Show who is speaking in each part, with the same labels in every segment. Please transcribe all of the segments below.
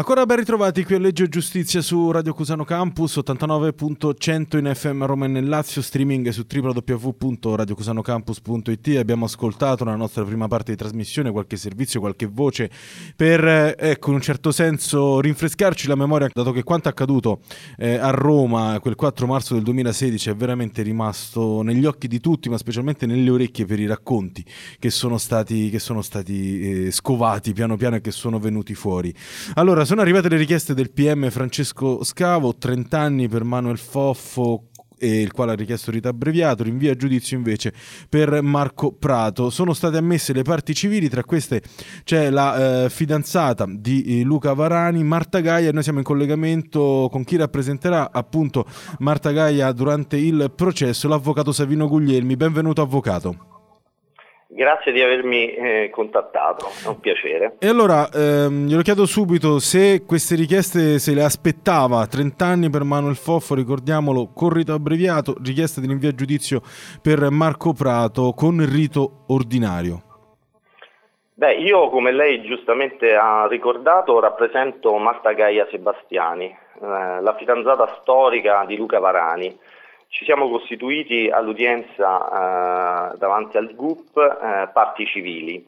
Speaker 1: Ancora ben ritrovati qui a Legge Giustizia su Radio Cusano Campus 89.100 in FM Roma e nel Lazio, streaming su www.radiocusanocampus.it. Abbiamo ascoltato nella nostra prima parte di trasmissione qualche servizio, qualche voce per, ecco, in un certo senso rinfrescarci la memoria, dato che quanto accaduto eh, a Roma quel 4 marzo del 2016 è veramente rimasto negli occhi di tutti, ma specialmente nelle orecchie per i racconti che sono stati, che sono stati eh, scovati piano piano e che sono venuti fuori. Allora, sono arrivate le richieste del PM Francesco Scavo, 30 anni per Manuel Foffo, il quale ha richiesto rito abbreviato, rinvio a giudizio invece per Marco Prato. Sono state ammesse le parti civili, tra queste c'è la eh, fidanzata di eh, Luca Varani, Marta Gaia, noi siamo in collegamento con chi rappresenterà appunto Marta Gaia durante il processo, l'avvocato Savino Guglielmi. Benvenuto avvocato.
Speaker 2: Grazie di avermi eh, contattato, è un piacere.
Speaker 1: E allora ehm, glielo chiedo subito se queste richieste se le aspettava, 30 anni per Manuel Foffo, ricordiamolo, con rito abbreviato, richiesta di rinvio a giudizio per Marco Prato con rito ordinario.
Speaker 2: Beh, io come lei giustamente ha ricordato rappresento Marta Gaia Sebastiani, eh, la fidanzata storica di Luca Varani ci siamo costituiti all'udienza eh, davanti al GUP eh, parti civili.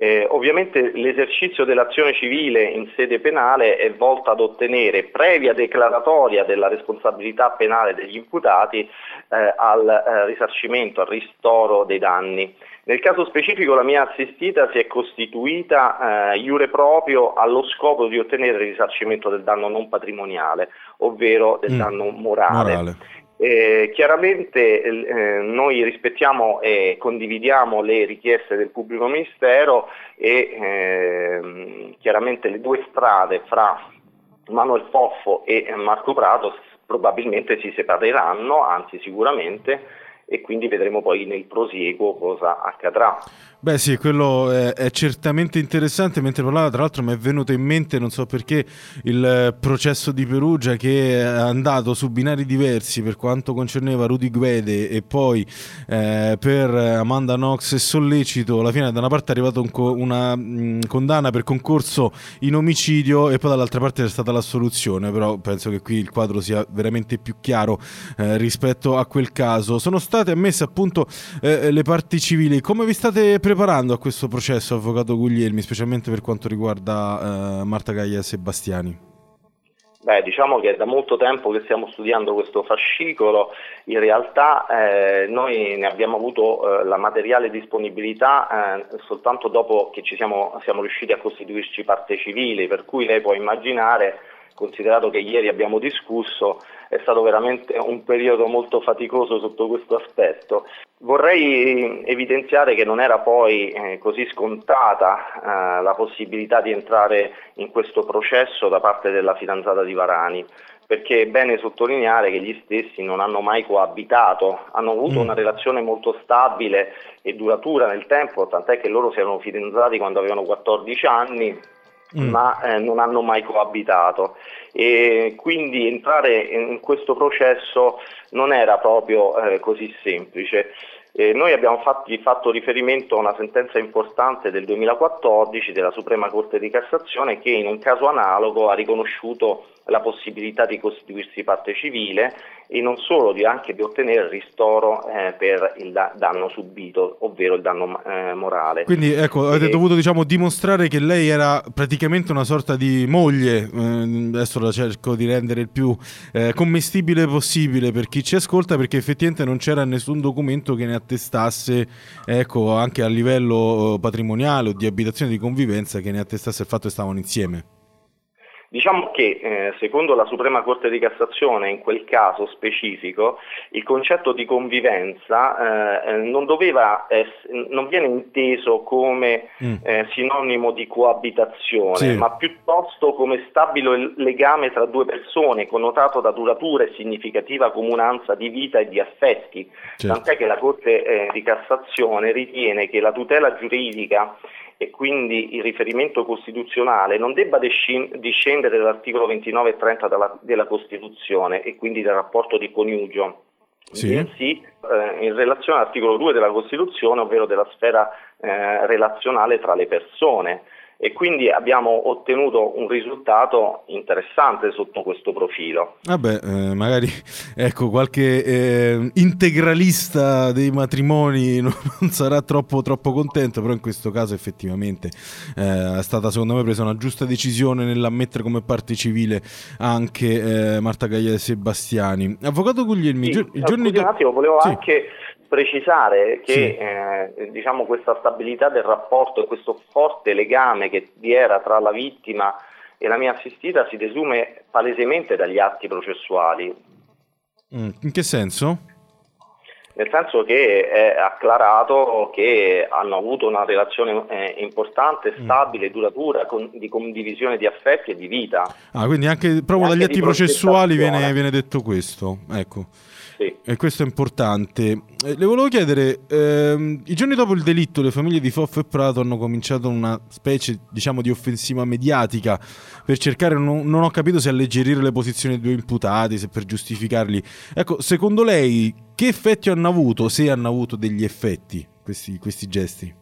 Speaker 2: Eh, ovviamente l'esercizio dell'azione civile in sede penale è volta ad ottenere, previa declaratoria della responsabilità penale degli imputati, eh, al eh, risarcimento, al ristoro dei danni. Nel caso specifico la mia assistita si è costituita eh, iure proprio allo scopo di ottenere il risarcimento del danno non patrimoniale, ovvero del mm. danno morale. morale. Eh, chiaramente eh, noi rispettiamo e condividiamo le richieste del pubblico ministero e eh, chiaramente le due strade fra Manuel Foffo e Marco Prato probabilmente si separeranno, anzi sicuramente, e quindi vedremo poi nel prosieguo cosa accadrà.
Speaker 1: Beh sì, quello è, è, certamente interessante, mentre parlava tra l'altro mi è venuto in mente, non so perché, il processo di Perugia che è andato su binari diversi per quanto concerneva Rudy Guede e poi eh, per Amanda Knox e Sollecito, alla fine da una parte è arrivata un co- una mh, condanna per concorso in omicidio e poi dall'altra parte c'è stata l'assoluzione, però penso che qui il quadro sia veramente più chiaro eh, rispetto a quel caso. Sono state ammesse appunto eh, le parti civili, come vi state preparando a questo processo, Avvocato Guglielmi, specialmente per quanto riguarda eh, Marta Gaia e Sebastiani?
Speaker 2: Beh, diciamo che è da molto tempo che stiamo studiando questo fascicolo, in realtà eh, noi ne abbiamo avuto eh, la materiale disponibilità eh, soltanto dopo che siamo, siamo riusciti a costituirci parte civile, per cui lei può immaginare considerato che ieri abbiamo discusso, è stato veramente un periodo molto faticoso sotto questo aspetto. Vorrei evidenziare che non era poi eh, così scontata eh, la possibilità di entrare in questo processo da parte della fidanzata di Varani, perché è bene sottolineare che gli stessi non hanno mai coabitato, hanno avuto mm. una relazione molto stabile e duratura nel tempo, tant'è che loro si erano fidanzati quando avevano 14 anni Mm. ma eh, non hanno mai coabitato e quindi entrare in questo processo non era proprio eh, così semplice. Eh, noi abbiamo fatti, fatto riferimento a una sentenza importante del 2014 della Suprema Corte di Cassazione che in un caso analogo ha riconosciuto la possibilità di costituirsi parte civile e non solo, di, anche di ottenere il ristoro eh, per il da- danno subito, ovvero il danno eh, morale.
Speaker 1: Quindi ecco, avete e... dovuto diciamo, dimostrare che lei era praticamente una sorta di moglie, eh, adesso la cerco di rendere il più eh, commestibile possibile per chi ci ascolta, perché effettivamente non c'era nessun documento che ne attestasse, ecco, anche a livello eh, patrimoniale o di abitazione di convivenza, che ne attestasse il fatto che stavano insieme.
Speaker 2: Diciamo che eh, secondo la Suprema Corte di Cassazione in quel caso specifico il concetto di convivenza eh, eh non, ess- non, viene inteso come mm. eh, sinonimo di coabitazione, sì. ma piuttosto come stabile legame tra due persone connotato da duratura e significativa comunanza di vita e di affetti. Certo. Tant'è che la Corte eh, di Cassazione ritiene che la tutela giuridica e quindi il riferimento costituzionale non debba discendere dall'articolo 29 e 30 della, della Costituzione e quindi dal rapporto di coniugio, sì. bensì eh, in relazione all'articolo 2 della Costituzione, ovvero della sfera eh, relazionale tra le persone. E quindi abbiamo ottenuto un risultato interessante sotto questo profilo.
Speaker 1: Vabbè, eh, magari ecco, qualche eh, integralista dei matrimoni non, non sarà troppo, troppo, contento, però in questo caso effettivamente eh, è stata secondo me presa una giusta decisione nell'ammettere come parte civile anche eh, Marta Gaia e Sebastiani. Avvocato Guglielmi,
Speaker 2: sì, i giorni... Un attimo, volevo sì. anche precisare che sì. eh, diciamo, questa stabilità del rapporto e questo forte legame che vi era tra la vittima e la mia assistita si desume palesemente dagli atti processuali.
Speaker 1: Mm, in che senso?
Speaker 2: Nel senso che è acclarato che hanno avuto una relazione eh, importante, mm. stabile, duratura, con, di condivisione di affetti e di vita.
Speaker 1: Ah, quindi anche proprio dagli atti processuali viene, viene detto questo. Ecco.
Speaker 2: Sì.
Speaker 1: E questo è importante. Eh, le volevo chiedere, ehm, i giorni dopo il delitto le famiglie di Foff e Prato hanno cominciato una specie, diciamo, di offensiva mediatica per cercare, non, non ho capito se alleggerire le posizioni dei due imputati, se per giustificarli. Ecco, secondo lei che effetti hanno avuto, se hanno avuto degli effetti questi, questi gesti?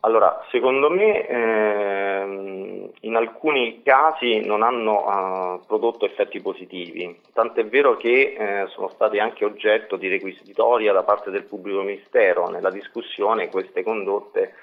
Speaker 2: Allora, secondo me ehm, in alcuni casi non hanno uh, prodotto effetti positivi, tant'è vero che eh, sono stati anche oggetto di requisitoria da parte del pubblico ministero. Nella discussione queste condotte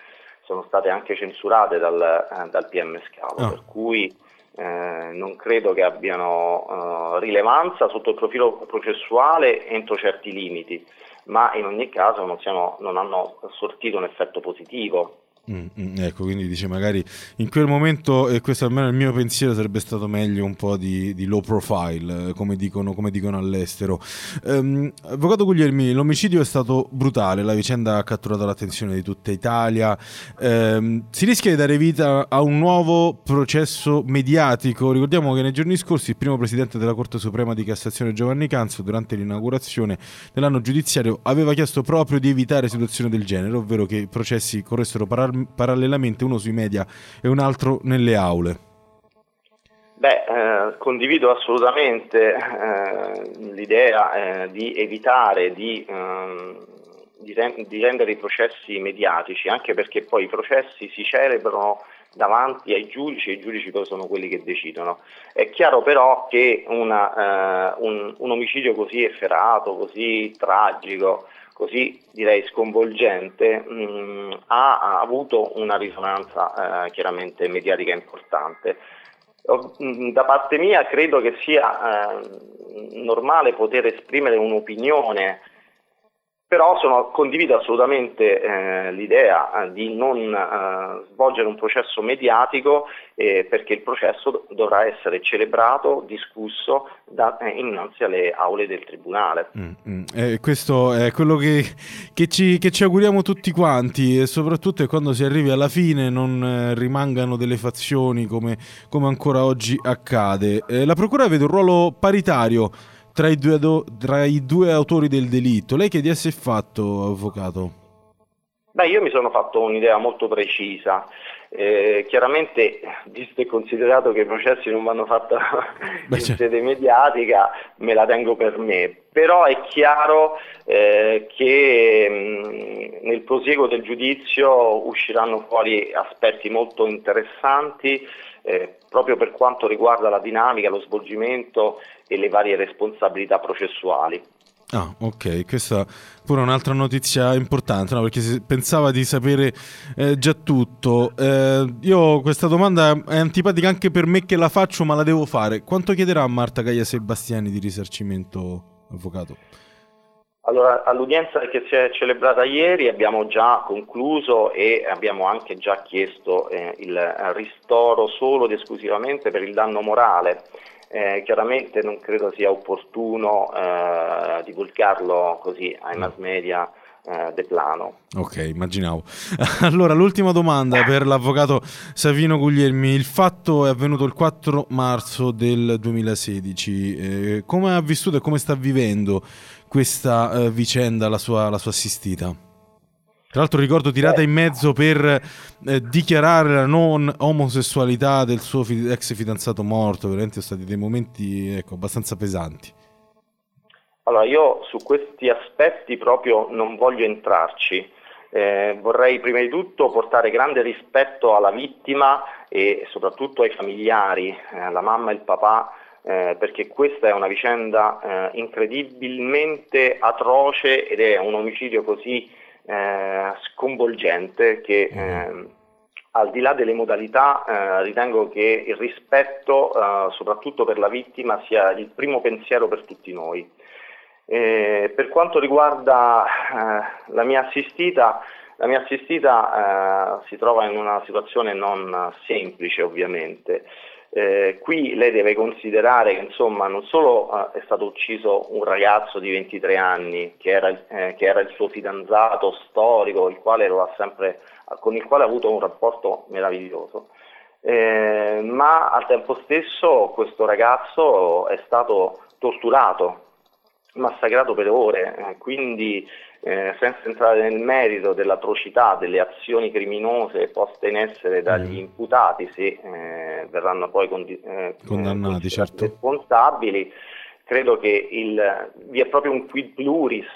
Speaker 2: sono state anche censurate dal, eh, dal PM Scalo, oh. per cui eh, non credo che abbiano uh, rilevanza sotto il profilo processuale entro certi limiti, ma in ogni caso non, siamo, non hanno sortito un effetto positivo
Speaker 1: Mm, mm, ecco, quindi dice magari in quel momento, e questo almeno è il mio pensiero, sarebbe stato meglio un po' di, di low profile, eh, come dicono, come dicono all'estero. Um, Avvocato Guglielmi, l'omicidio è stato brutale, la vicenda ha catturato l'attenzione di tutta Italia. Um, si rischia di dare vita a un nuovo processo mediatico. Ricordiamo che nei giorni scorsi il primo presidente della Corte Suprema di Cassazione Giovanni Canzo, durante l'inaugurazione dell'anno giudiziario, aveva chiesto proprio di evitare situazioni del genere, ovvero che i processi corressero parallelamente parallelamente uno sui media e un altro nelle aule?
Speaker 2: Beh, eh, condivido assolutamente eh, l'idea eh, di evitare di, ehm, di, rend- di, rendere i processi mediatici, anche perché poi i processi si celebrano davanti ai giudici e i giudici poi sono quelli che decidono. È chiaro però che una, eh, un, un omicidio così efferato, così tragico, così direi sconvolgente, mh, mm, ha, ha, avuto una risonanza eh, chiaramente mediatica importante. Mm, da parte mia credo che sia eh, normale poter esprimere un'opinione però sono, condivido assolutamente eh, l'idea eh, di non eh, svolgere un processo mediatico eh, perché il processo dovrà essere celebrato, discusso da, eh, innanzi alle aule del Tribunale.
Speaker 1: Mm, mm. Eh, questo è quello che, che, ci, che, ci, auguriamo tutti quanti e soprattutto è quando si arrivi alla fine non rimangano delle fazioni come, come ancora oggi accade. la Procura vede un ruolo paritario tra i, due, tra i due autori del delitto. Lei che di esse è fatto, avvocato?
Speaker 2: Beh, io mi sono fatto un'idea molto precisa. Eh, chiaramente, visto e considerato che i processi non vanno fatti in certo. sede mediatica, me la tengo per me. Però è chiaro eh, che mh, nel prosieguo del giudizio usciranno fuori aspetti molto interessanti eh, proprio per quanto riguarda la dinamica, lo svolgimento e le varie responsabilità processuali.
Speaker 1: Ah, ok, questa pure è un'altra notizia importante, no? perché si pensava di sapere eh, già tutto. Eh, io questa domanda è antipatica anche per me che la faccio, ma la devo fare. Quanto chiederà Marta Gaia Sebastiani di risarcimento, avvocato?
Speaker 2: Allora, all'udienza che si è celebrata ieri abbiamo già concluso e abbiamo anche già chiesto eh, il ristoro solo ed esclusivamente per il danno morale. Eh, chiaramente non credo sia opportuno eh, divulgarlo così ai mass media eh, de plano.
Speaker 1: Ok, immaginavo. Allora, l'ultima domanda per l'avvocato Savino Guglielmi. Il fatto è avvenuto il 4 marzo del 2016. Eh, come ha vissuto e come sta vivendo questa uh, vicenda la sua, la sua, assistita. Tra l'altro ricordo tirata in mezzo per eh, dichiarare la non omosessualità del suo fi- ex fidanzato morto, veramente sono stati dei momenti ecco, abbastanza pesanti.
Speaker 2: Allora io su questi aspetti proprio non voglio entrarci, Eh, vorrei prima di tutto portare grande rispetto alla vittima e soprattutto ai familiari, eh, mamma e il papà, eh, perché questa è una vicenda eh, incredibilmente atroce ed è un omicidio così eh, sconvolgente che mm al di là delle modalità, eh, ritengo che il rispetto, eh, soprattutto per la vittima, sia il primo pensiero per tutti noi. Eh, per quanto riguarda eh, la mia assistita, la mia assistita eh, si trova in una situazione non semplice ovviamente. Eh, qui lei deve considerare che insomma, non solo eh, è stato ucciso un ragazzo di 23 anni che era, eh, che era il suo fidanzato storico, il sempre, con il quale ha avuto un rapporto meraviglioso, eh, ma al tempo stesso questo ragazzo è stato torturato, massacrato per ore, eh, quindi eh, senza entrare nel merito dell'atrocità delle azioni criminose poste in essere dagli mm. imputati, se eh, verranno poi condi- eh,
Speaker 1: condannati, certo.
Speaker 2: responsabili, credo che il, vi è proprio un quid pluris,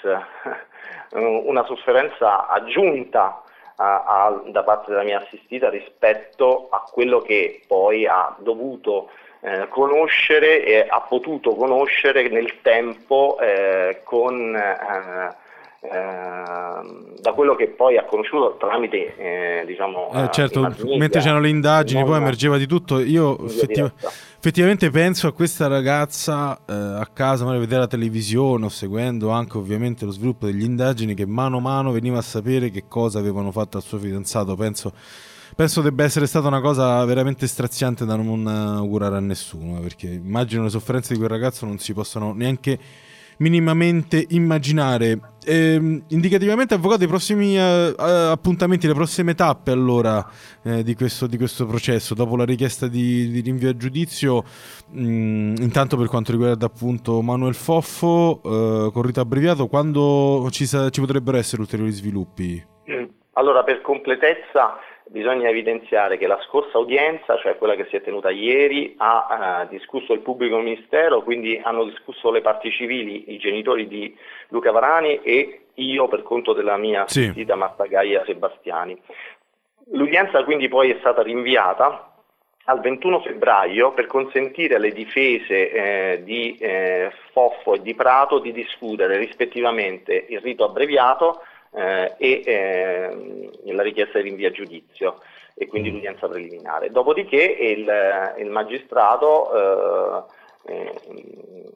Speaker 2: una sofferenza aggiunta a, a, da parte della mia assistita rispetto a quello che poi ha dovuto eh, conoscere e ha potuto conoscere nel tempo eh, con eh, Ehm, da quello che poi ha conosciuto tramite eh, diciamo
Speaker 1: eh, certo media, mentre c'erano le indagini poi emergeva di tutto. Io effettiv- effettivamente penso a questa ragazza eh, a casa magari vedere la televisione o seguendo anche ovviamente lo sviluppo delle indagini che mano a mano veniva a sapere che cosa avevano fatto al suo fidanzato. Penso penso debba essere stata una cosa veramente straziante da non augurare a nessuno perché immagino le sofferenze di quel ragazzo non si possono neanche minimamente immaginare. Eh, indicativamente, avvocato, i prossimi eh, appuntamenti, le prossime tappe allora eh, di, questo, di, questo, processo, dopo la richiesta di, di rinvio a giudizio, mh, mm, intanto per quanto riguarda appunto Manuel Foffo, eh, con rito abbreviato, quando ci, sa- ci potrebbero essere ulteriori sviluppi?
Speaker 2: Allora, per completezza, bisogna evidenziare che la scorsa udienza, cioè quella che si è tenuta ieri, ha eh, discusso il pubblico ministero, quindi hanno discusso le parti civili, i genitori di Luca Varani e io per conto della mia assistita sì. Marta Gaia Sebastiani. L'udienza quindi poi è stata rinviata al 21 febbraio per consentire alle difese eh, di eh, Foffo e di Prato di discutere rispettivamente il rito abbreviato eh, e eh, la richiesta di rinvio a giudizio e quindi mm. l'udienza preliminare. Dopodiché il, il magistrato eh, eh,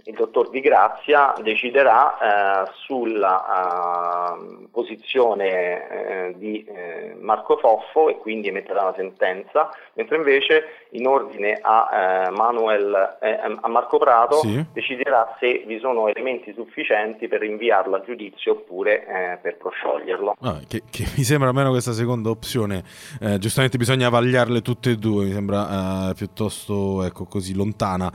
Speaker 2: il dottor Di Grazia deciderà eh, sulla uh, posizione eh, di eh, Marco Foffo e quindi emetterà la sentenza, mentre invece in ordine a, eh, Manuel, eh, a Marco Prato sì. deciderà se vi sono elementi sufficienti per rinviarlo a giudizio oppure per proscioglierlo.
Speaker 1: Ah, che, che, mi sembra almeno questa seconda opzione, giustamente bisogna vagliarle tutte e due, mi sembra piuttosto ecco, così lontana.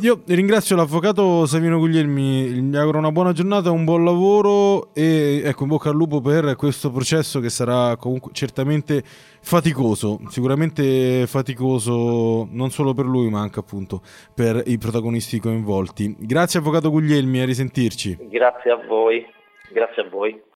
Speaker 1: io ringrazio l'avvocato Savino Guglielmi, gli auguro una buona giornata, un buon lavoro e ecco in bocca al lupo per questo processo che sarà comunque certamente faticoso, sicuramente faticoso non solo per lui ma anche appunto per i protagonisti coinvolti. Grazie avvocato Guglielmi, a risentirci.
Speaker 2: Grazie a voi, grazie a voi.